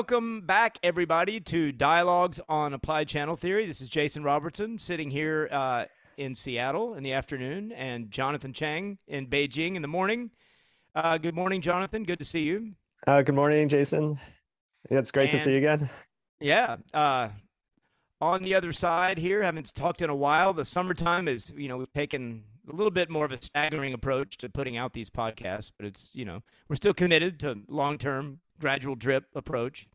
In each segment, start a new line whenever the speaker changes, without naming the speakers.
welcome back, everybody, to Dialogues on Applied Channel Theory. This is Jason Robertson sitting here uh, in Seattle in the afternoon, and Jonathan Chang in Beijing in the morning. Uh, good morning, Jonathan. Good to see you.
Uh, good morning, Jason. Yeah, it's great and, to see you again.
Yeah. Uh, on the other side here, haven't talked in a while. The summertime is, you know, we've taken a little bit more of a staggering approach to putting out these podcasts, but it's, you know, we're still committed to long term, gradual drip approach.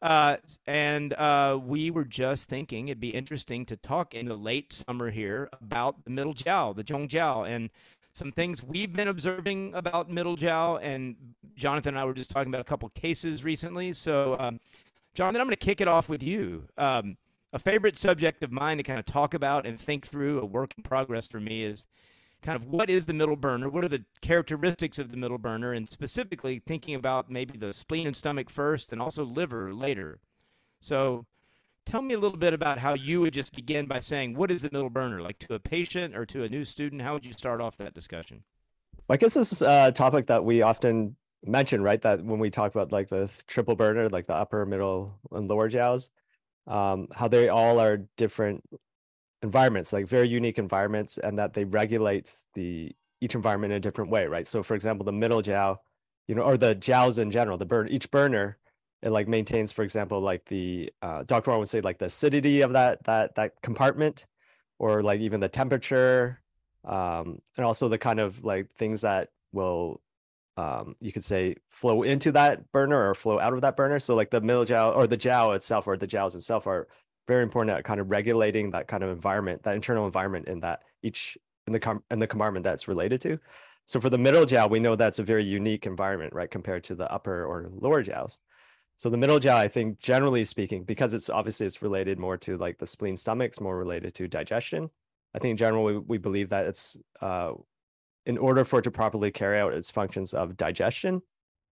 Uh, and uh, we were just thinking it'd be interesting to talk in the late summer here about the middle jiao, the zhongjiao, and some things we've been observing about middle jiao. And Jonathan and I were just talking about a couple cases recently. So, um, Jonathan, I'm going to kick it off with you. Um, a favorite subject of mine to kind of talk about and think through, a work in progress for me, is kind of what is the middle burner? What are the characteristics of the middle burner? And specifically thinking about maybe the spleen and stomach first and also liver later. So tell me a little bit about how you would just begin by saying, what is the middle burner? Like to a patient or to a new student, how would you start off that discussion?
I guess this is a topic that we often mention, right? That when we talk about like the triple burner, like the upper, middle, and lower jiaos, um, how they all are different environments, like very unique environments, and that they regulate the each environment in a different way, right? So, for example, the middle jiao, you know, or the jiaos in general, the burn each burner, it like maintains, for example, like the uh, Dr. Would say like the acidity of that that that compartment, or like even the temperature, um, and also the kind of like things that will um, you could say flow into that burner or flow out of that burner. So like the middle jiao or the jiao itself or the jiaos itself are very important at kind of regulating that kind of environment, that internal environment in that each in the com- in the compartment that's related to. So for the middle jiao, we know that's a very unique environment, right, compared to the upper or lower jiaos. So the middle jiao, I think, generally speaking, because it's obviously it's related more to like the spleen, stomachs, more related to digestion. I think in general we, we believe that it's uh, in order for it to properly carry out its functions of digestion,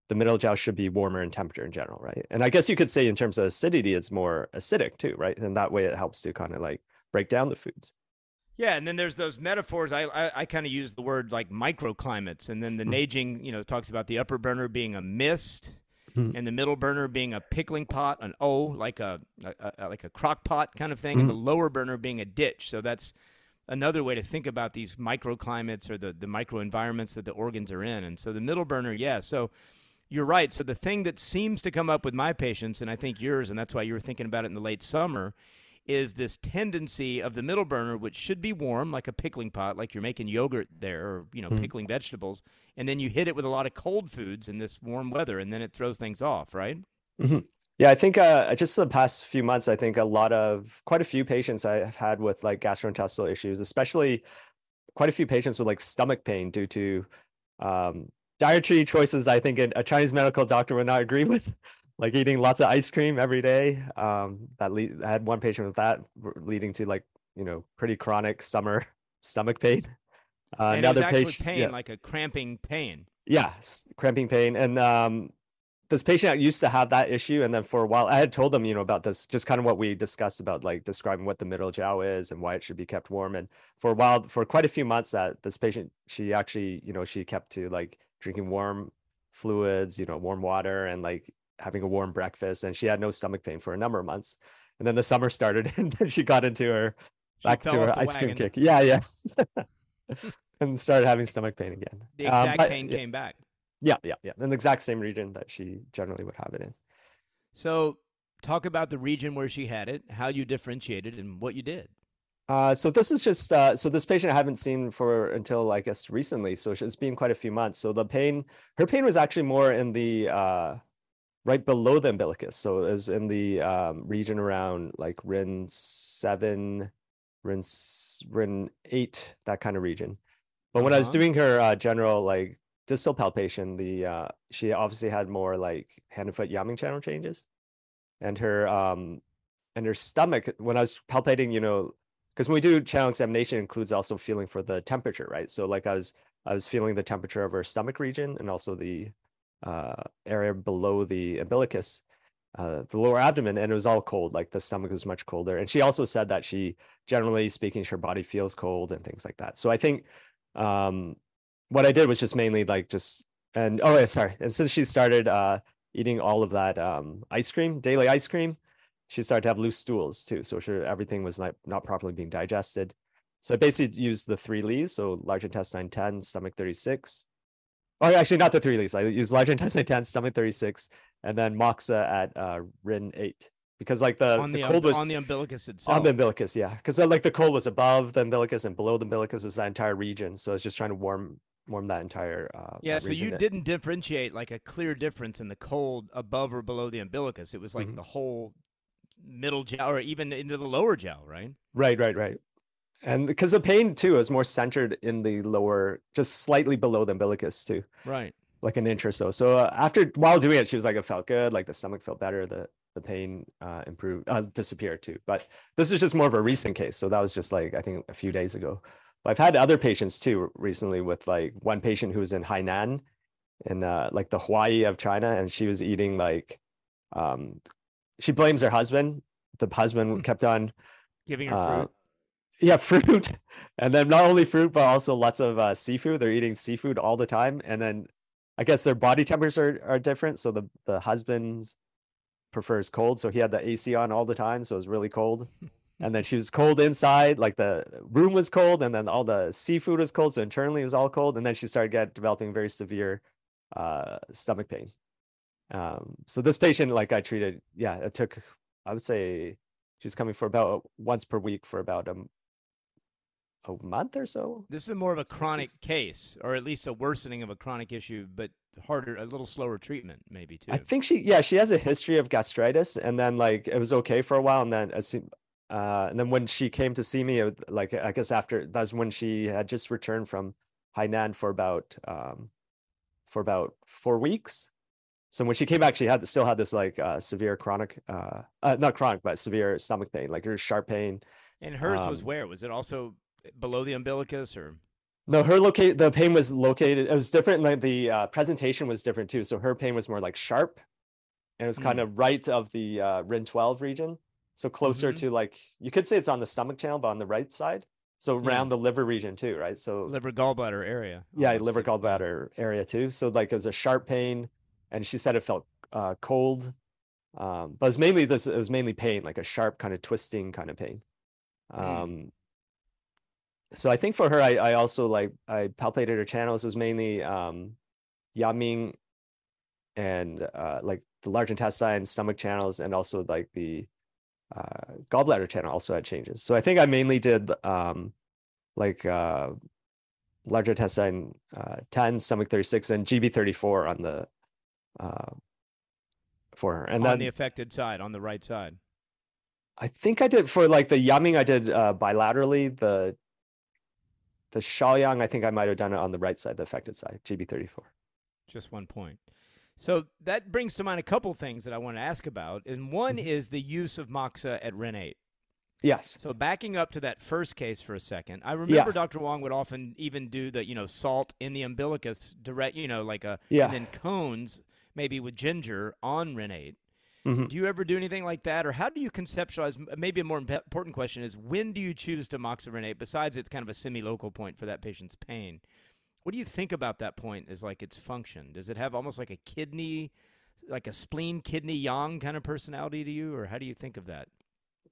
the middle jiao should be warmer in temperature in general, right? And I guess you could say in terms of acidity, it's more acidic too, right? And that way it helps to kind of like break down the foods.
Yeah, and then there's those metaphors. I I, I kind of use the word like microclimates, and then the mm-hmm. Neijing, you know, talks about the upper burner being a mist, mm-hmm. and the middle burner being a pickling pot, an O, like a, a, a like a crock pot kind of thing, mm-hmm. and the lower burner being a ditch. So that's another way to think about these microclimates or the, the microenvironments that the organs are in. And so the middle burner, yeah. So you're right. So the thing that seems to come up with my patients, and I think yours, and that's why you were thinking about it in the late summer, is this tendency of the middle burner, which should be warm, like a pickling pot, like you're making yogurt there, or you know, mm-hmm. pickling vegetables, and then you hit it with a lot of cold foods in this warm weather, and then it throws things off, right?
Mm-hmm. Yeah, I think uh, just the past few months, I think a lot of quite a few patients I have had with like gastrointestinal issues, especially quite a few patients with like stomach pain due to um, dietary choices. I think a Chinese medical doctor would not agree with, like eating lots of ice cream every day. Um, that lead, I had one patient with that, leading to like you know pretty chronic summer stomach pain.
Uh, and another patient, pain, yeah. like a cramping pain.
Yeah, cramping pain, and um, this patient used to have that issue and then for a while i had told them you know about this just kind of what we discussed about like describing what the middle jiao is and why it should be kept warm and for a while for quite a few months that this patient she actually you know she kept to like drinking warm fluids you know warm water and like having a warm breakfast and she had no stomach pain for a number of months and then the summer started and then she got into her she back to her ice wagon. cream kick yeah yeah and started having stomach pain again
the exact um, pain came back
yeah, yeah, yeah. In the exact same region that she generally would have it in.
So, talk about the region where she had it, how you differentiated, and what you did.
Uh, so this is just uh, so this patient I haven't seen for until I guess recently. So it's been quite a few months. So the pain, her pain was actually more in the uh, right below the umbilicus. So it was in the um, region around like Ren seven, Ren Ren eight, that kind of region. But uh-huh. when I was uh-huh. doing her uh, general like distal palpation, the uh, she obviously had more like hand and foot Yangming channel changes, and her um and her stomach when I was palpating, you know, because when we do channel examination, includes also feeling for the temperature, right? So like I was I was feeling the temperature of her stomach region and also the uh, area below the umbilicus, uh, the lower abdomen, and it was all cold. Like the stomach was much colder. And she also said that she, generally speaking, her body feels cold and things like that. So I think um, what I did was just mainly like just and oh yeah, sorry. And since she started uh eating all of that um, ice cream, daily ice cream, she started to have loose stools too. So sure, everything was not, not properly being digested. So I basically used the three Lees, so large intestine 10, stomach 36. Oh, actually, not the three Lees. I used large intestine 10, stomach 36, and then Moxa at uh, Ren 8 because like the,
on
the,
the,
cold
um,
was
on the umbilicus itself.
on the umbilicus, yeah, because like the cold was above the umbilicus and below the umbilicus was that entire region. So I was just trying to warm warm that entire uh,
yeah,
that
so you didn't differentiate like a clear difference in the cold above or below the umbilicus. It was like
Mhm.
the whole middle jiao or even into the lower jiao, right?
Right, right, right. And because the pain too is more centered in the lower, just slightly below the umbilicus too,
Right.
like an inch or so. So uh, after while doing it, she was like, it felt good, like the stomach felt better, the the pain uh, improved, uh, disappeared too. But this is just more of a recent case, so that was just like I think a few days ago. But I've had other patients too recently with like one patient who was in Hainan, in uh, like the Hawaii of China, and she was eating like, um, she blames her husband. The husband kept on
Giving her
uh,
fruit.
yeah, fruit, and then not only fruit, but also lots of uh, seafood. They're eating seafood all the time, and then I guess their body temperatures are, are different. So the the husband's prefers cold, so he had the AC on all the time, so it was really cold. And then she was cold inside, like the room was cold, and then all the seafood was cold, so internally it was all cold. And then she started get developing very severe uh, stomach pain. Um, so this patient, like I treated, yeah, it took, I would say, she was coming for about once per week for about a month or so.
This is more of a chronic
she's-
case, or at least a worsening of a chronic issue, but harder, a little slower treatment, maybe too.
I think she, yeah, she has a history of gastritis, and then like it was okay for a while, and then as soon- uh, and then when she came to see me, it, like I guess after that's when she had just returned from Hainan for about um, for about four weeks. So when she came back, she had still had this like uh, severe chronic, uh, uh, not chronic, but severe stomach pain, like her sharp pain.
and hers was
um,
where? Was it also below the umbilicus, or
No, her locate the pain was located. It was different. Like the uh, presentation was different too. So her pain was more like sharp, and it was kind
Mm.
of right of the uh, Ren twelve region. So closer
Mhm.
to like you could say it's on the stomach channel, but on the right side. So
Yeah.
around the liver region too, right? So
liver gallbladder area?
yeah, liver gallbladder area too. So like it was a sharp pain, and she said it felt uh, cold. Um, but it was mainly this. It was mainly pain, like a sharp kind of twisting kind of pain.
Mm.
Um, so I think for her, I, I also like I palpated her channels. It was mainly um, Yangming and uh, like the large intestine, stomach channels, and also like the uh, gallbladder channel also had changes. So I think I mainly did um, like uh, large intestine uh, 10, stomach 36, and GB 34 on the uh, for her. And
on
then
the affected side, on the right side.
I think I did for like the Yangming, I did uh, bilaterally. The the Shaoyang, I think I might have done it on the right side, the affected side, GB34.
Just one point. So that brings to mind a couple things that I want to ask about. And one
Mhm.
is the use of Moxa at REN 8.
Yes.
So backing up to that first case for a second, I remember Dr. Wong would often even do the, you know, salt in the umbilicus direct, you know, like a,
Yeah.
and then cones maybe with ginger on Renate. 8.
Mhm.
Do you ever do anything like that? Or how do you conceptualize? Maybe a more important question is when do you choose to moxa Ren 8? Besides, it's kind of a semi local point for that patient's pain. What do you think about that point as like its function? Does it have almost like a kidney, like a spleen kidney yang kind of personality to you? Or how do you think of that?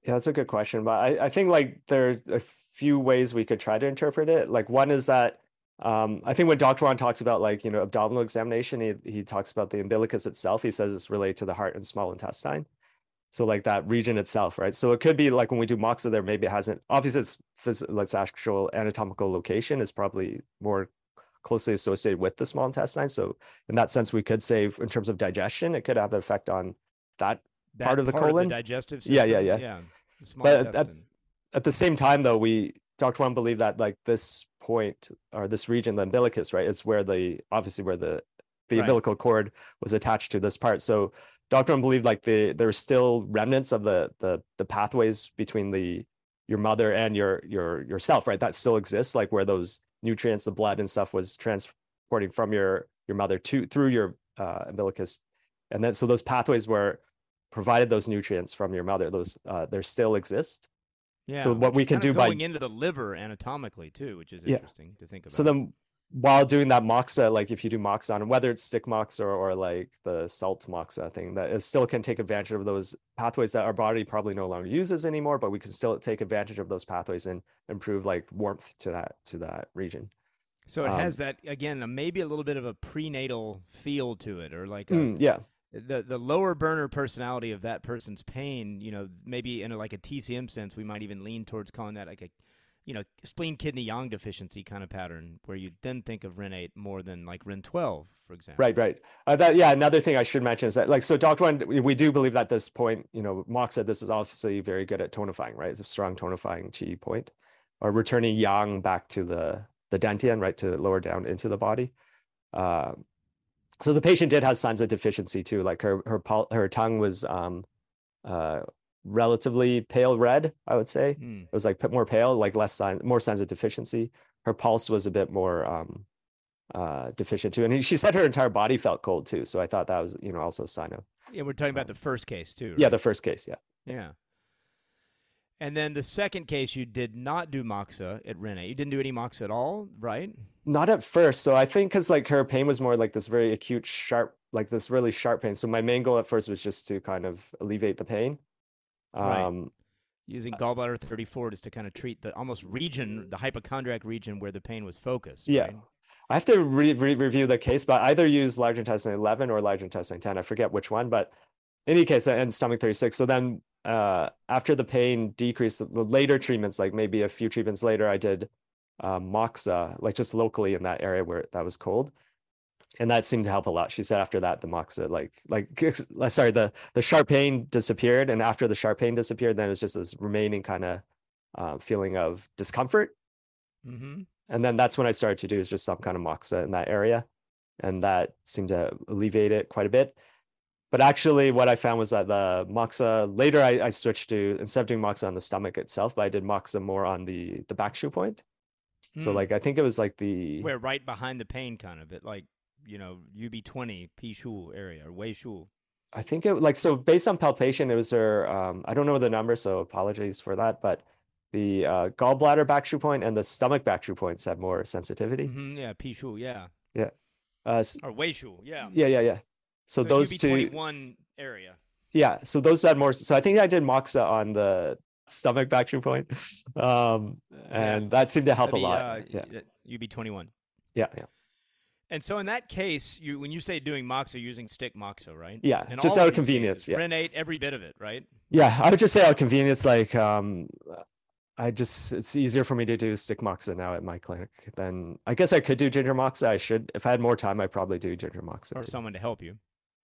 Yeah, that's a good question. But I, I think like there are a few ways we could try to interpret it. Like one is that um, I think when Dr. Ron talks about like, you know, abdominal examination, he, he talks about the umbilicus itself. He says it's related to the heart and small intestine. So like that region itself, right? So it could be like when we do moxa there, maybe it hasn't, obviously it's, phys- its actual anatomical location is probably more closely associated with the small intestine. So in that sense, we could say in terms of digestion, it could have an effect on that
that
Part of the colon?
digestive system.
Yeah, yeah, yeah.
yeah. Small
But at- at the same time though we dr Wang believed that like this point or this region the umbilicus right it's where the obviously where the the
Right.
umbilical cord was attached to this part. So dr Wang believed like the there's still remnants of the the the pathways between the your mother and your your yourself right that still exists like where those nutrients the blood and stuff was transporting from your your mother to through your uh, umbilicus. And then so those pathways were provided those nutrients from your mother those uh, there still exist
yeah.
so what we can do by-
going into the liver anatomically too, which is
Yeah.
interesting to think about.
So then while doing that moxa, like if you do moxa on whether it's stick moxa or, or like the salt moxa thing, that it still can take advantage of those pathways that our body probably no longer uses anymore, but we can still take advantage of those pathways and improve like warmth to that to that region.
So it
Um,
has that again, maybe a little bit of a prenatal feel to it, or like a,
Mm, yeah,
the the lower burner personality of that person's pain. You know, maybe in a, like a TCM sense, we might even lean towards calling that like a, you know, spleen kidney yang deficiency kind of pattern, where you then think of Ren eight more than like Ren twelve, for example.
right, right. Uh, that yeah. Another thing I should mention is that like so, Doctor Wang, we, do believe that this point, you know, Mock said this is obviously very good at tonifying, right? It's a strong tonifying chi point, or returning yang back to the the dantian, right, to lower down into the body. Um, so the patient did have signs of deficiency too, like her her her tongue was um, uh, relatively pale red, I would say.
Hmm.
It was like more pale, like less sign, more signs of deficiency. Her pulse was a bit more um, uh, deficient too, and she said her entire body felt cold too. So I thought that was, you know, also a sign of
Yeah, we're talking about the first case too.
yeah, the first case, yeah,
Yeah. And then the second case, you did not do moxa at Rene. You didn't do any moxa at all, right?
not at first. So I think because like her pain was more like this very acute, sharp, like this really sharp pain. So my main goal at first was just to kind of alleviate the pain.
Right.
Um,
Using gallbladder 34 just to kind of treat the almost region, the hypochondriac region where the pain was focused.
Yeah.
right?
I have to re- re- review the case, but I either use large intestine 11 or large intestine 10. I forget which one, but in any case, and stomach 36. So then uh, after the pain decreased, the, later treatments, like maybe a few treatments later, I did uh, moxa, like just locally in that area where that was cold. And that seemed to help a lot. She said after that, the moxa, like, like, sorry, the, the sharp pain disappeared. And after the sharp pain disappeared, then it was just this remaining kind of uh, feeling of discomfort
Mm-hmm.
and then that's when I started to do is just some kind of moxa in that area. And that seemed to alleviate it quite a bit. But actually, what I found was that the moxa later I, I switched to instead of doing moxa on the stomach itself, but I did moxa more on the the back shu point. So like I think it was like the
Hmm. where right behind the pain, kind of, it like, you know, UB20, Pi shu area or Wei shu.
I think it like so based on palpation, it was her um I don't know the number, so apologies for that, but the uh, gallbladder back shu point and the stomach back shoe points have more sensitivity.
hmm yeah, Pi shu, yeah.
Uh, s-
Or Wei shu, yeah.
yeah, yeah, yeah. So, those two,
UB21 area.
yeah so those had more so i think i did moxa on the stomach shu point um and that seemed to help
That'd
a lot
uh,
yeah
y- UB21.
yeah yeah
And so in that case, you when you say doing moxa, using stick moxa, right?
Yeah,
In
just out of convenience,
cases,
yeah.
Ren 8 every bit of it, right?
yeah i would just say out of convenience like um i just it's easier for me to do stick moxa now at my clinic than i guess i could do ginger moxa i should if i had more time i'd probably do ginger moxa
Or
too.
someone to help you.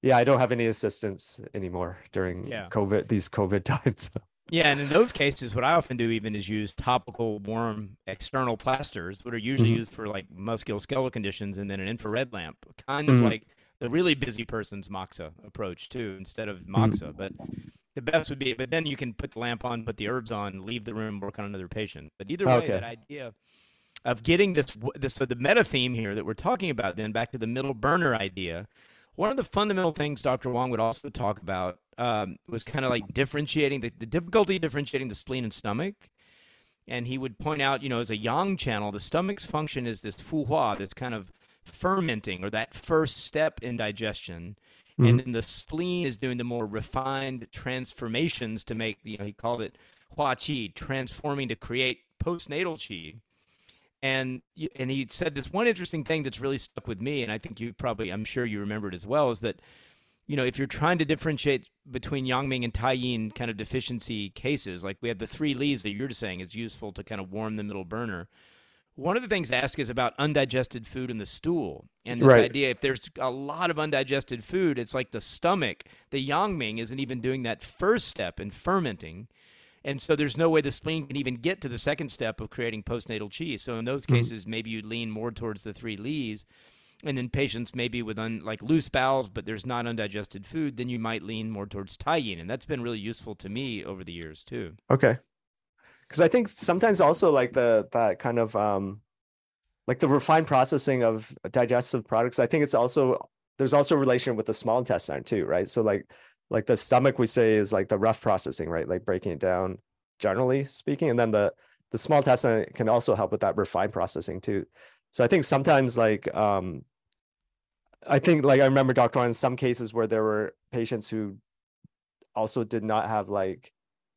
Yeah i don't have any assistance anymore during
Yeah.
covid these covid times
Yeah, and in those cases, what I often do even is use topical warm external plasters, what are usually
Mhm.
used for like musculoskeletal conditions, and then an infrared lamp, kind of
Mhm.
like the really busy person's moxa approach too, instead of
Mm-hmm.
moxa. But the best would be, but then you can put the lamp on, put the herbs on, leave the room, work on another patient. But either way,
Okay.
that idea of getting this, this so the meta theme here that we're talking about, then back to the middle burner idea. One of the fundamental things Dr. Wong would also talk about um, was kind of like differentiating the, the difficulty of differentiating the spleen and stomach. And he would point out, you know, as a yang channel, the stomach's function is this fu hua, this kind of fermenting or that first step in digestion.
Mhm.
And then the spleen is doing the more refined transformations to make, you know, he called it hua qi, transforming to create postnatal qi. And and he said this one interesting thing that's really stuck with me, and I think you probably, I'm sure you remember it as well, is that you know if you're trying to differentiate between Yangming and Tai Yin kind of deficiency cases, like we have the three leads that you're just saying is useful to kind of warm the middle burner. One of the things to ask is about undigested food in the stool, and this
Right.
idea if there's a lot of undigested food, it's like the stomach, the Yangming isn't even doing that first step in fermenting. And so there's no way the spleen can even get to the second step of creating postnatal cheese. So in those
Mhm.
cases, maybe you'd lean more towards the three leaves. And then patients maybe with un, like loose bowels, but there's not undigested food, then you might lean more towards tai yin. And that's been really useful to me over the years too.
Okay. Because I think sometimes also like the that kind of um like the refined processing of digestive products, I think it's also there's also a relation with the small intestine too, right? So like like the stomach we say is like the rough processing, right? Like breaking it down generally speaking. And then the the small intestine can also help with that refined processing too. So I think sometimes like um I think like I remember Dr. in some cases where there were patients who also did not have like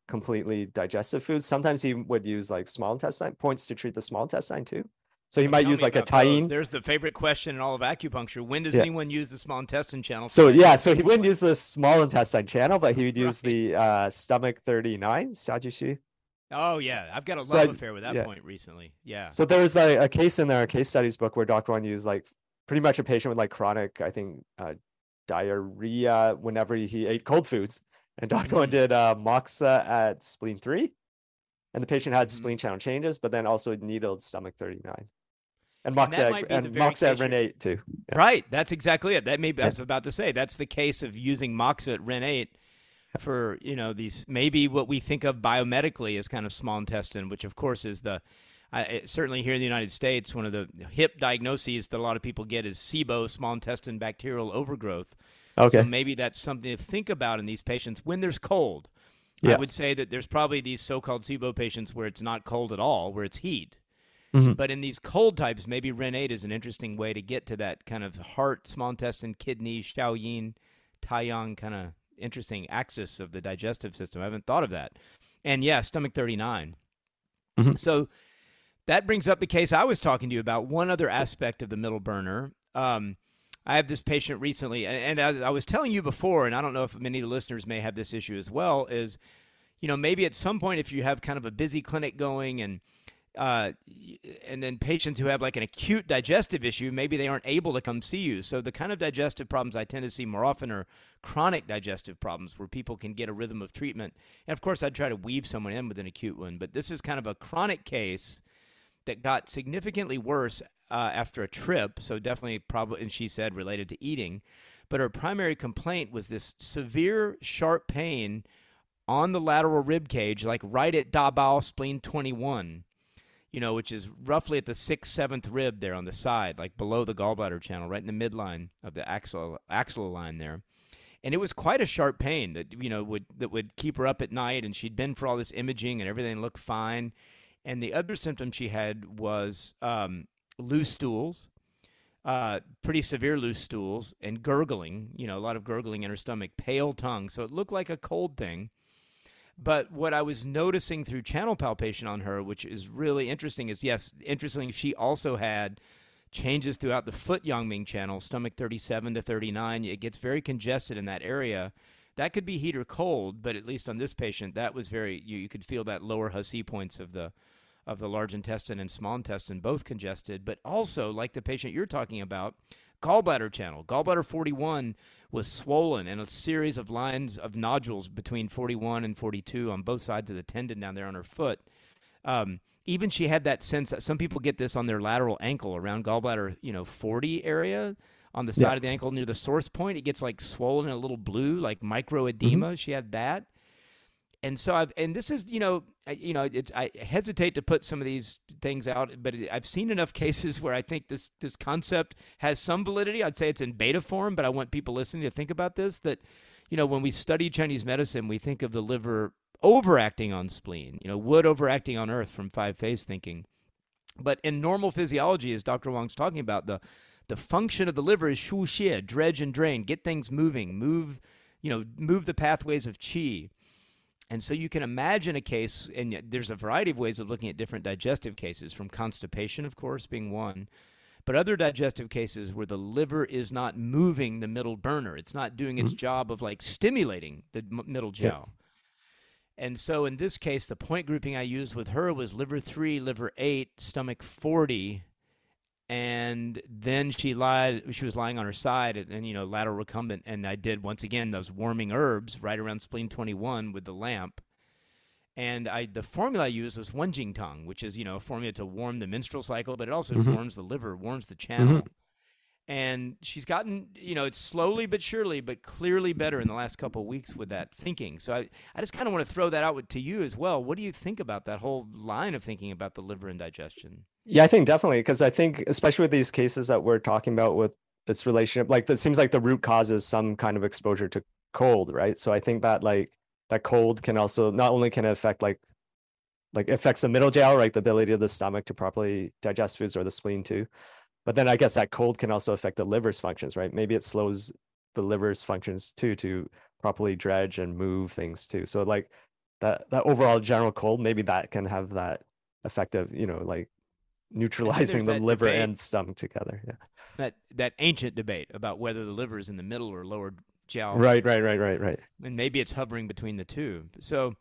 completely digestive foods. Sometimes he would use like small intestine points to treat the small intestine too. So he might use like a tyene.
There's the favorite question in all of acupuncture. When does
Yeah.
anyone use the small intestine channel?
So yeah, so he wouldn't use the small intestine channel, but he would use
Right.
the uh, stomach 39, Xiajuxu.
Oh yeah, I've got a love
So I-
affair with that
yeah.
point recently. Yeah.
So there was a, a case in there, a case studies book where Dr. Wang used like pretty much a patient with like chronic, I think, uh, diarrhea whenever he ate cold foods. And Dr. Wang
Mhm.
did uh, moxa at spleen three. And the patient had
Mhm.
spleen channel changes, but then also needled stomach 39. And
that
moxa
might
at,
be the
and
very
moxa at
case you're-
Ren 8 too. Yeah.
Right. That's exactly it. That may be, I was about to say that's the case of using Moxa at Ren 8 for, you know, these maybe what we think of biomedically as kind of small intestine, which of course is the I, certainly here in the United States, one of the hip diagnoses that a lot of people get is SIBO, small intestine bacterial overgrowth.
Okay.
So maybe that's something to think about in these patients when there's cold.
Yeah.
I would say that there's probably these so-called SIBO patients where it's not cold at all, where it's heat.
Mhm.
But in these cold types, maybe Ren 8 is an interesting way to get to that kind of heart, small intestine, kidney, Shaoyin, Taiyang kind of interesting axis of the digestive system. I haven't thought of that. And yeah, stomach 39.
Mhm.
So that brings up the case I was talking to you about. One other aspect of the middle burner. Um, I have this patient recently, and, and as I was telling you before, and I don't know if many of the listeners may have this issue as well, is you know maybe at some point if you have kind of a busy clinic going and uh, and then patients who have like an acute digestive issue, maybe they aren't able to come see you. So the kind of digestive problems I tend to see more often are chronic digestive problems where people can get a rhythm of treatment. And of course, I'd try to weave someone in with an acute one, but this is kind of a chronic case that got significantly worse uh, after a trip. So definitely, probably, and she said related to eating. But her primary complaint was this severe, sharp pain on the lateral rib cage, like right at Dabao spleen 21, you know, which is roughly at the sixth, seventh rib there on the side, like below the gallbladder channel, right in the midline of the axle axillary line there. And it was quite a sharp pain that you know would that would keep her up at night, and she'd been for all this imaging and everything looked fine. And the other symptom she had was um, loose stools, uh, pretty severe loose stools, and gurgling. You know, a lot of gurgling in her stomach, pale tongue. So it looked like a cold thing. But what I was noticing through channel palpation on her, which is really interesting, is yes, interesting. She also had changes throughout the foot Yangming channel, stomach 37 to 39. It gets very congested in that area. That could be heat or cold, but at least on this patient, that was very. You, you could feel that lower he-sea points of the of the large intestine and small intestine both congested, but also like the patient you're talking about, gallbladder channel. Gallbladder 41 was swollen and a series of lines of nodules between 41 and 42 on both sides of the tendon down there on her foot. Um, even she had that sense that some people get this on their lateral ankle around gallbladder, you know, 40 area on the side
Yeah.
of the ankle near the source point. It gets like swollen and a little blue, like microedema. She had that and so I've and this is you know I, you know it's I hesitate to put some of these things out, but I've seen enough cases where I think this this concept has some validity. I'd say it's in beta form, but I want people listening to think about this. That you know when we study Chinese medicine, we think of the liver overacting on spleen. You know, wood overacting on earth from five phase thinking. But in normal physiology, as Dr. Wong's talking about, the the function of the liver is shu xie, dredge and drain, get things moving, move, you know, move the pathways of qi. And so you can imagine a case, and there's a variety of ways of looking at different digestive cases, from constipation, of course, being one, but other digestive cases where the liver is not moving the middle burner. It's not doing its mm-hmm. job of like stimulating the m- middle
Yeah.
jiao. And so in this case, the point grouping I used with her was liver three, liver eight, stomach 40. And then she lied, she was lying on her side and, and, you know, lateral recumbent. And I did once again those warming herbs right around spleen 21 with the lamp. And I, the formula I used was one Wenjing Tang, which is, you know, a formula to warm the menstrual cycle, but it also
Mhm.
warms the liver, warms the channel. And she's gotten, you know, it's slowly but surely, but clearly better in the last couple of weeks with that thinking. So I, I just kind of want to throw that out to you as well. What do you think about that whole line of thinking about the liver and digestion?
Yeah, I think definitely because I think especially with these cases that we're talking about with this relationship, like it seems like the root cause is some kind of exposure to cold, right? So I think that like that cold can also not only can affect like like affects the middle jiao, right? The ability of the stomach to properly digest foods or the spleen too. But then I guess that cold can also affect the liver's functions, right? Maybe it slows the liver's functions too to properly dredge and move things too. So like that that overall general cold, maybe that can have that effect of, you know, like neutralizing the liver debate, and stomach together. Yeah.
That that ancient debate about whether the liver is in the middle or lower jiao.
Right, right, right, right, right.
And maybe it's hovering between the two. So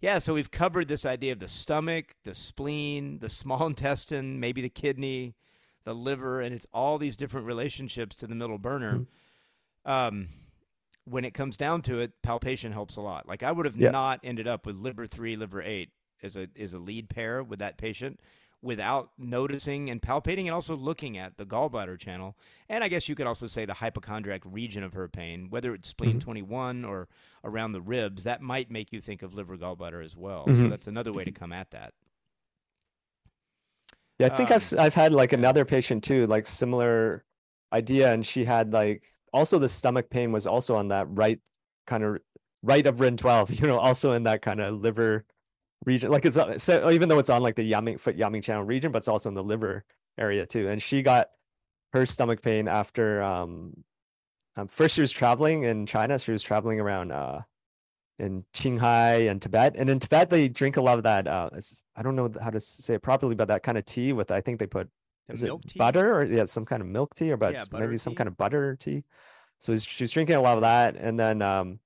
yeah, so we've covered this idea of the stomach, the spleen, the small intestine, maybe the kidney, the liver, and it's all these different relationships to the middle burner. Mm-hmm. Um, when it comes down to it, palpation helps a lot. Like I would have yeah. not ended up with liver three, liver eight as a as a lead pair with that patient without noticing and palpating and also looking at the gallbladder channel. And I guess you could also say the hypochondriac region of her pain, whether it's spleen mm-hmm. 21 or around the ribs, that might make you think of liver gallbladder as well. Mm-hmm. So that's another way to come at that.
Yeah, I think um, I've I've had like another patient too, like similar idea, and she had like also the stomach pain was also on that right kind of right of Ren 12, you know, also in that kind of liver region. Like it's so even though it's on like the Yangming foot Yangming channel region, but it's also in the liver area too. And she got her stomach pain after um, um first she was traveling in China. She was traveling around uh in Qinghai and Tibet. And in Tibet they drink a lot of that uh I don't know how to say it properly, but that kind of tea with I think they put
the is it tea?
butter or yeah, some kind of milk tea or but yeah, maybe tea. some kind of butter tea. So she's drinking a lot of that, and then um,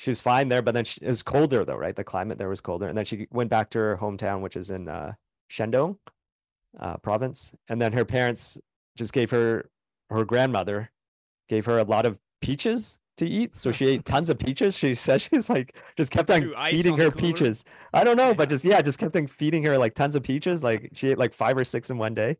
she was fine there, but then she, it was colder though, right? The climate there was colder, and then she went back to her hometown, which is in uh, Shandong uh, province, and then her parents just gave her her grandmother gave her a lot of peaches to eat. So she ate tons of peaches. She says she's like just kept on feeding her peaches. I don't know, yeah. but just yeah, just kept on feeding her like tons of peaches. Like she ate like five or six in one day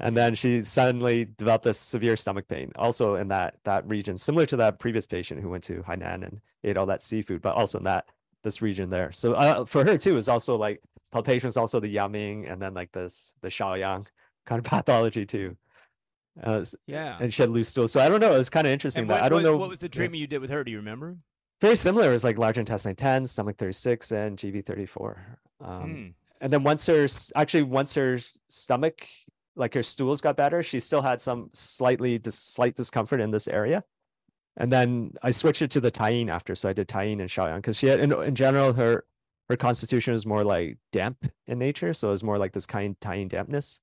and then she suddenly developed this severe stomach pain also in that that region similar to that previous patient who went to hainan and ate all that seafood but also in that this region there. So uh, for her too it's also like palpation is also the yangming and then like this the shaoyang kind of pathology too. Uh,
yeah.
and she had loose stool. So i don't know it's kind of interesting
what,
that i don't
what,
know
what was the treatment yeah. you did with her? Do you remember?
Very similar. It was like large intestine 10 stomach 36 and gb 34 um, mm. and then once her actually once her stomach like her stools got better. She still had some slightly dis- slight discomfort in this area. And then I switched it to the Taiyin after. So I did Taiyin and Shaoyang because she had, in, in general, her her constitution is more like damp in nature. So it was more like this kind Taiyin dampness.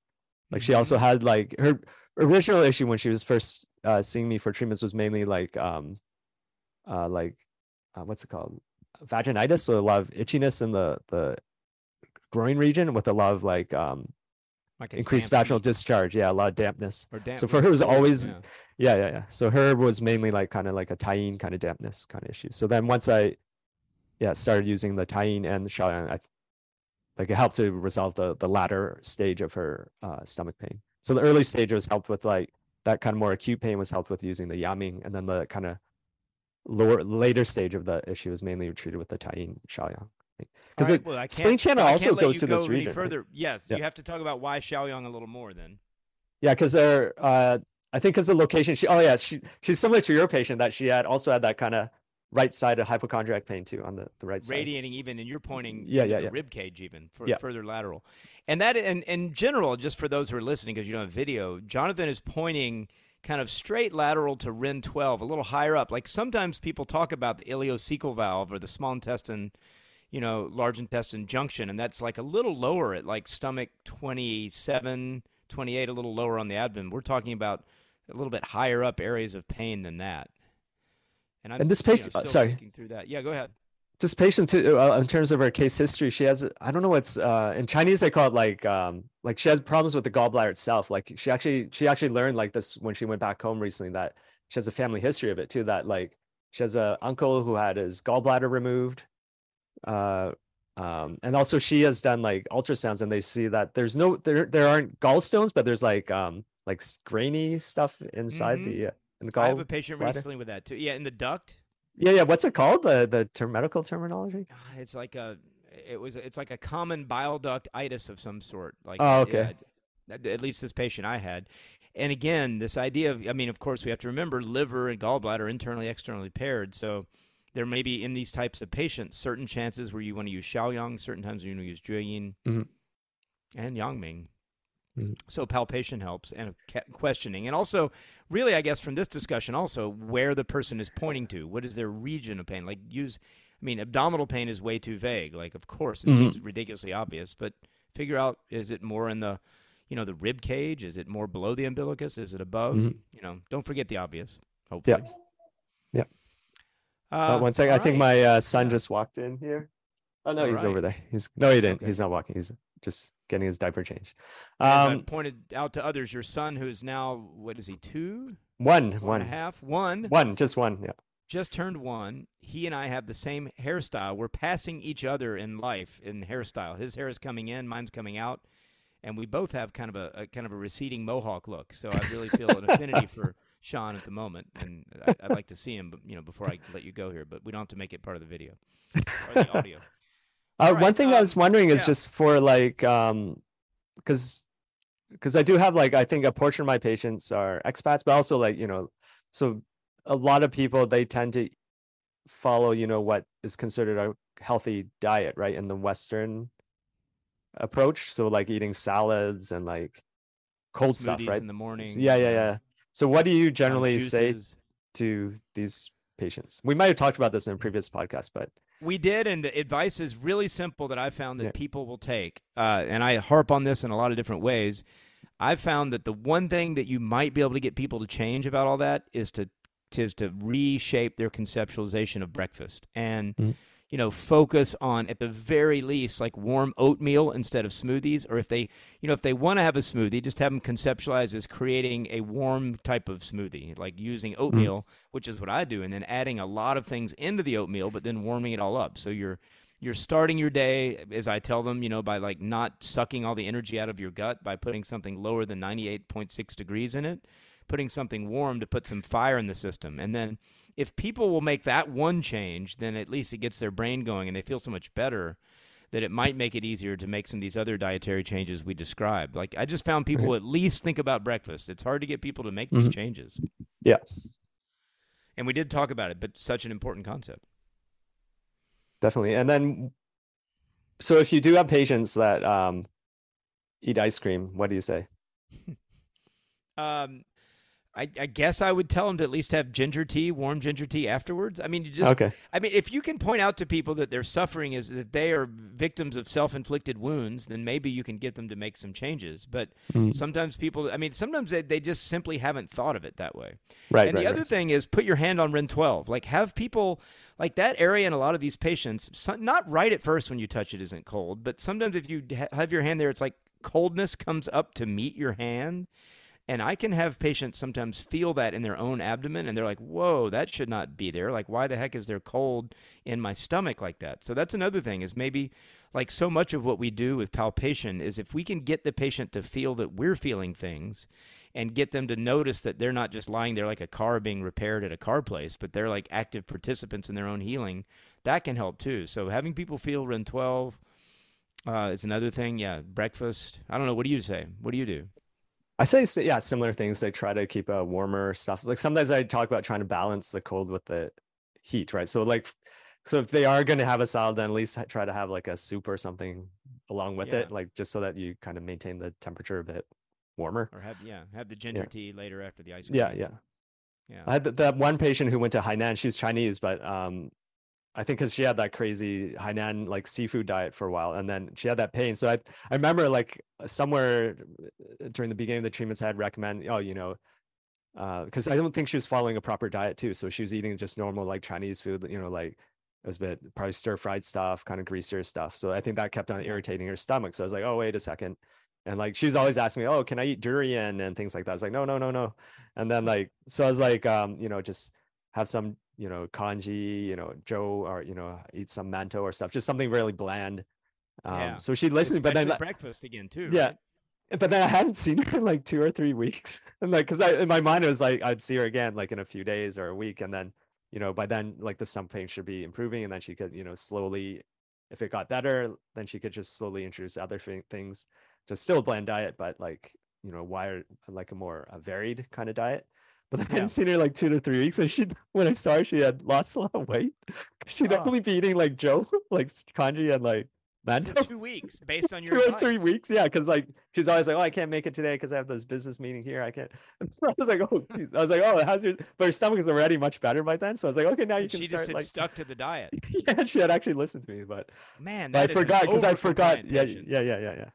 Like she also mm-hmm. had like her original issue when she was first uh, seeing me for treatments was mainly like um uh like uh, what's it called vaginitis so a lot of itchiness in the the groin region with a lot of like um like increased vaginal discharge. Yeah, a lot of dampness. Or damp- so for her, it was always, yeah. yeah, yeah, yeah. So her was mainly like kind of like a Taiyin kind of dampness kind of issue. So then once I, yeah, started using the Taiyin and the Shaoyang, I, like it helped to resolve the the latter stage of her uh, stomach pain. So the early stage was helped with like that kind of more acute pain was helped with using the Yangming, and then the kind of lower later stage of the issue was mainly treated with the Taiyin Shaoyang because right, well, spleen channel also goes to go this region.
Further, right? yes, yeah. you have to talk about why Shaoyang a little more then.
Yeah, because they're. Uh, I think because the location. She. Oh yeah, she. She's similar to your patient that she had also had that kind of right side of hypochondriac pain too on the, the right
side. Radiating even, and you're pointing.
Yeah, yeah, yeah.
Rib cage even for yeah. further lateral, and that and in general, just for those who are listening, because you don't have video, Jonathan is pointing kind of straight lateral to Ren 12, a little higher up. Like sometimes people talk about the ileocecal valve or the small intestine you know, large intestine junction, and that's like a little lower at like stomach 27, 28, a little lower on the abdomen. We're talking about a little bit higher up areas of pain than that.
And, and this patient,
you know,
sorry,
through that. Yeah, go ahead.
This patient, too, uh, in terms of her case history, she has, I don't know what's uh, in Chinese they call it like, um, like she has problems with the gallbladder itself. Like she actually, she actually learned like this when she went back home recently that she has a family history of it too. That like she has a uncle who had his gallbladder removed uh, um, and also she has done like ultrasounds and they see that there's no there there aren't gallstones but there's like um like grainy stuff inside mm-hmm. the uh, in the gall. I
have a patient bladder. wrestling with that too. Yeah, in the duct.
Yeah, yeah. What's it called? The the term, medical terminology?
Ah, it's like a it was it's like a common bile duct itis of some sort. Like
oh, okay.
at least this patient I had. And again, this idea of I mean, of course, we have to remember liver and gallbladder internally externally paired. So there may be in these types of patients certain chances where you want to use Shaoyang, certain times you want to use Jueyin
Mhm.
and Yangming.
Mhm.
So palpation helps and questioning, and also, really, I guess from this discussion, also where the person is pointing to. What is their region of pain? Like use, I mean, abdominal pain is way too vague. Like, of course, it
Mhm.
seems ridiculously obvious, but figure out is it more in the, you know, the rib cage? Is it more below the umbilicus? Is it above?
Mhm.
You know, don't forget the obvious. Hopefully.
Yeah.
Uh,
one second. I think my uh, son just walked in here. Oh no,
All
he's
right.
over there. He's no, he didn't.
Okay.
He's not walking. He's just getting his diaper changed.
As I
Um,
pointed out to others, your son, who is now what is he, two,
one,
one
one,
and a half, one,
one, just one. Yeah.
just turned one. He and I have the same hairstyle. We're passing each other in life in hairstyle. His hair is coming in, mine's coming out, and we both have kind of a, a kind of a receding mohawk look. So I really feel an affinity for Sean at the moment, and I, I'd like to see him, but, you know, before I let you go here. But we don't have to make it part of the video or the audio.
Uh,
All
one
right,
thing I
um,
was wondering is
yeah.
just for like, um, because because I do have like I think a portion of my patients are expats, but also like you know, so a lot of people they tend to follow you know what is considered a healthy diet, right, in the Western approach. So like eating salads and like cold stuff, right?
in the morning.
Yeah, yeah, yeah. So what do you generally say to these patients? We might have talked about this in a previous podcast, but
We did, and the advice is really simple that I found that
Yeah.
people will take. Uh, and I harp on this in a lot of different ways. I've found that the one thing that you might be able to get people to change about all that is to is to reshape their conceptualization of breakfast and
Mhm.
You know focus on at the very least like warm oatmeal instead of smoothies or if they you know if they want to have a smoothie just have them conceptualize as creating a warm type of smoothie like using mm-hmm. oatmeal which is what I do, and then adding a lot of things into the oatmeal, but then warming it all up. So you're you're starting your day, as I tell them, you know, by like not sucking all the energy out of your gut by putting something lower than 98.6 degrees in it, putting something warm to put some fire in the system, and then if people will make that one change, then at least it gets their brain going and they feel so much better that it might make it easier to make some of these other dietary changes we described. Like I just found people at least think about breakfast. It's hard to get people to make these
Mhm.
changes.
Yeah.
And we did talk about it, but such an important concept.
definitely. And then, so if you do have patients that um, eat ice cream, what do you say?
Um, I, I guess I would tell them to at least have ginger tea, warm ginger tea afterwards. I mean, you just,
okay.
I mean, if you can point out to people that their suffering is that they are victims of self-inflicted wounds, then maybe you can get them to make some changes. But
Mhm.
sometimes people, I mean, sometimes they, they just simply haven't thought of it that way.
Right.
and
right,
the other
right.
thing is put your hand on Ren 12. Like have people like that area in a lot of these patients, not right at first when you touch it isn't cold, but sometimes if you ha- have your hand there, it's like coldness comes up to meet your hand. And I can have patients sometimes feel that in their own abdomen and they're like, whoa, that should not be there. Like, why the heck is there cold in my stomach like that? So that's another thing is maybe like so much of what we do with palpation is if we can get the patient to feel that we're feeling things and get them to notice that they're not just lying there like a car being repaired at a car place, but they're like active participants in their own healing, that can help too. So having people feel Ren 12 uh, is another thing. Yeah, breakfast. I don't know. What do you say? What do you do?
I say, yeah, similar things. They try to keep a warmer stuff. Like sometimes I talk about trying to balance the cold with the heat, right? So like, so if they are going to have a salad, then at least try to have like a soup or something along with
Yeah.
it, like just so that you kind of maintain the temperature a bit warmer.
Or have yeah, have the ginger
Yeah.
tea later after the ice cream.
Yeah, yeah.
yeah.
I had th- that one patient who went to Hainan. She's Chinese, but um, I think because she had that crazy Hainan like seafood diet for a while, and then she had that pain. So I I remember like somewhere uh, during the beginning of the treatments, I had recommend oh you know because I don't think she was following a proper diet too. So she was eating just normal like Chinese food, you know, like it was a bit probably stir fried stuff, kind of greasier stuff. So I think that kept on irritating her stomach. So I was like, oh wait a second. And like she was always asking me, oh, can I eat durian and things like that? I was like, no, no, no, no. And then like so I was like, um, you know, just have some, you know, congee, you know, Joe, or you know, eat some mantou or stuff, just something really bland. Um,
Yeah.
so she listened, but then
breakfast again too.
yeah.
right?
but then I hadn't seen her in like two or three weeks. And like, cause I, in my mind, it was like, I'd see her again, like in a few days or a week. And then, you know, by then, like the stomach pain should be improving. And then she could, you know, slowly, if it got better, then she could just slowly introduce other thi- things, just still a bland diet, but like, you know, wired like a more a varied kind of diet. But I
Yeah.
hadn't seen her like two to three weeks. And she, when I saw her, she had lost a lot of weight. She'd
Oh.
only be eating like Joe, like congee and like
For
mantou.
two weeks, based on your Two
or three weeks, yeah, because like she's always like, "Oh, I can't make it today because I have this business meeting here. I can't." So I was like, "Oh," geez." I was like, "Oh, how's your?" But her stomach is already much better by then, so I was like, "Okay, now you
And
can
she
start."
just had
Like,
stuck to the diet.
yeah, she had actually listened to me, but,
Man,
but I forgot because I forgot. Yeah, yeah, yeah, yeah, yeah.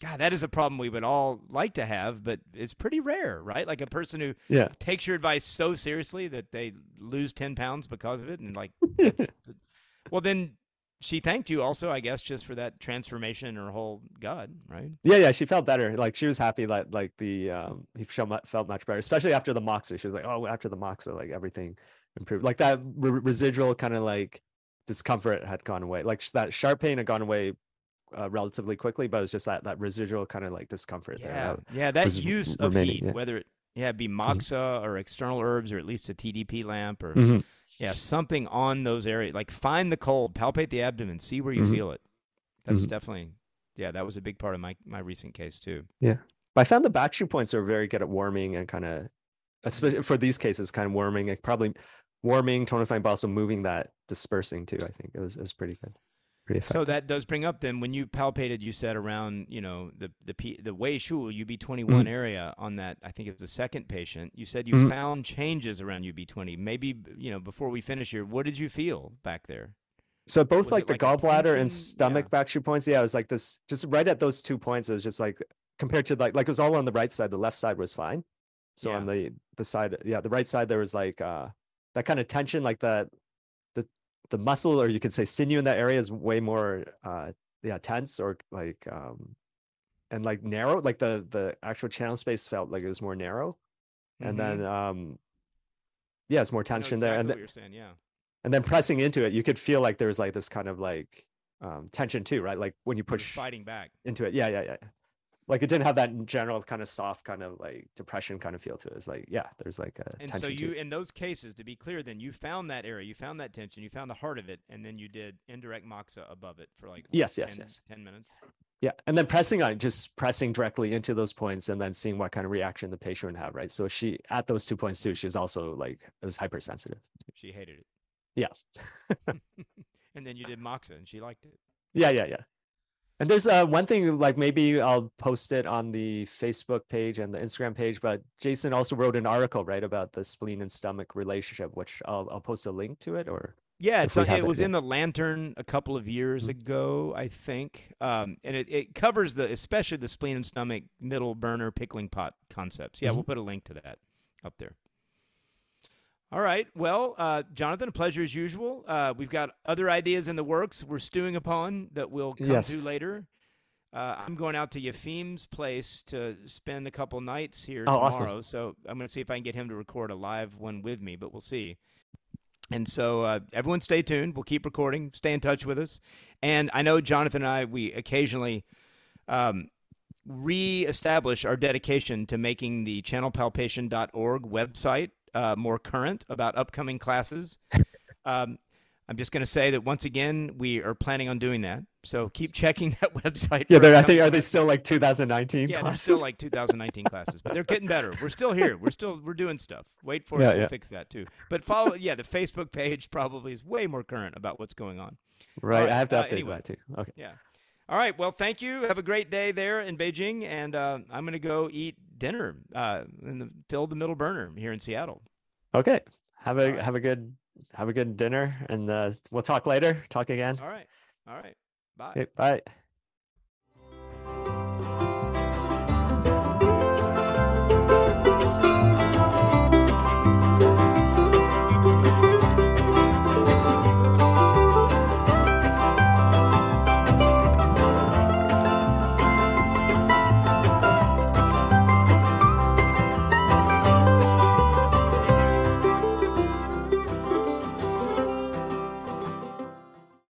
God, that is a problem we would all like to have, but it's pretty rare, right? Like a person who
Yeah.
takes your advice so seriously that they lose 10 pounds because of it. And like, well, then she thanked you also, I guess, just for that transformation in her whole gut, right?
Yeah, yeah, she felt better. Like she was happy that like the um he felt much better, especially after the moxa. She was like, "Oh, after the moxa, like everything improved." Like that re- residual kind of like discomfort had gone away. Like that sharp pain had gone away uh, relatively quickly, but it was just that that residual kind of like discomfort there.
Yeah.
that-
Yeah. That use of heat,
yeah.
whether it yeah, be moxa or external herbs or at least a TDP lamp or
Mhm.
yeah, something on those areas. Like find the cold, palpate the abdomen, see where you
Mhm.
feel it. That's
Mhm.
definitely, yeah, that was a big part of my, my recent case too.
Yeah, but I found the back shu points are very good at warming and kind of, especially for these cases, kind of warming and probably warming, tonifying, but also moving that dispersing too. I think it was it was pretty good.
So that does bring up then when you palpated, you said around you know the the P, the Wei Shu UB twenty one area on that. I think it was the second patient. You said you
Mhm.
found changes around UB twenty. Maybe you know before we finish here, what did you feel back there?
So both
Was
like the
like
gallbladder and stomach
Yeah.
back shu points, yeah, it was like this, just right at those two points. It was just like compared to like like it was all on the right side. The left side was fine. So on the the side, yeah, the right side there was like uh that kind of tension, like that the the muscle or you could say sinew in that area is way more uh yeah tense or like um and like narrow. Like the the actual channel space felt like it was more narrow, and then um yeah, it's more
Mm-hmm.
Tension there, and then
you're saying, yeah.
and then pressing into it, you could feel like there was like this kind of like um, tension too, right? Like when you push
fighting back.
into it. Yeah, yeah, yeah. Like it didn't have that general kind of soft kind of like depression kind of feel to it. It's like, yeah, there's like a
And so you, in those cases, to be clear, then you found that area, you found that tension, you found the heart of it, and then you did indirect moxa above it for like
Yes, yes,
10
yes.
10 minutes.
Yeah. And then pressing on it, just pressing directly into those points and then seeing what kind of reaction the patient would have, right? So she, at those two points too, she was also like, it was hypersensitive.
She hated it.
Yeah.
and then you did moxa, and she liked it.
Yeah, yeah, yeah. And there's uh, one thing, like maybe I'll post it on the Facebook page and the Instagram page. But Jason also wrote an article, right, about the spleen and stomach relationship, which I'll I'll post a link to it. Or
Yeah, it's
we
on,
have
it
it,
was
yeah.
in the Lantern a couple of years
Mhm.
ago, I think, um, and it, it covers the especially the spleen and stomach middle burner pickling pot concepts. Yeah, we'll
Mhm.
put a link to that up there. All right, well, uh, Jonathan, a pleasure as usual. Uh, we've got other ideas in the works we're stewing upon that we'll come
Yes.
to later. Uh, I'm going out to Yafim's place to spend a couple nights here
Oh, awesome.
tomorrow, so I'm going to see if I can get him to record a live one with me, but we'll see. And so, uh, everyone, stay tuned. We'll keep recording. Stay in touch with us. And I know Jonathan and I, we occasionally um, reestablish our dedication to making the channelpalpation.org website uh, more current about upcoming classes. Um, I'm just going to say that once again, we are planning on doing that. So keep checking that website.
yeah, they're, I think are they still like 2019
Yeah, they're
classes?
still like 2019 classes, but they're getting better. We're still here. We're still we're doing stuff. Wait for
Yeah,
us.
Yeah.
fix that too. But follow. Yeah, the Facebook page probably is way more current about what's going on.
right,
right,
I have to
uh,
update
anyway.
that too. Okay,
Yeah. All right. Well, thank you. Have a great day there in Beijing, and uh, I'm going to go eat dinner uh, in the fill the middle burner here in Seattle.
okay. Have a
right.
have a good have a good dinner, and uh, we'll talk later. Talk again.
All right. All right. Bye.
Okay, bye.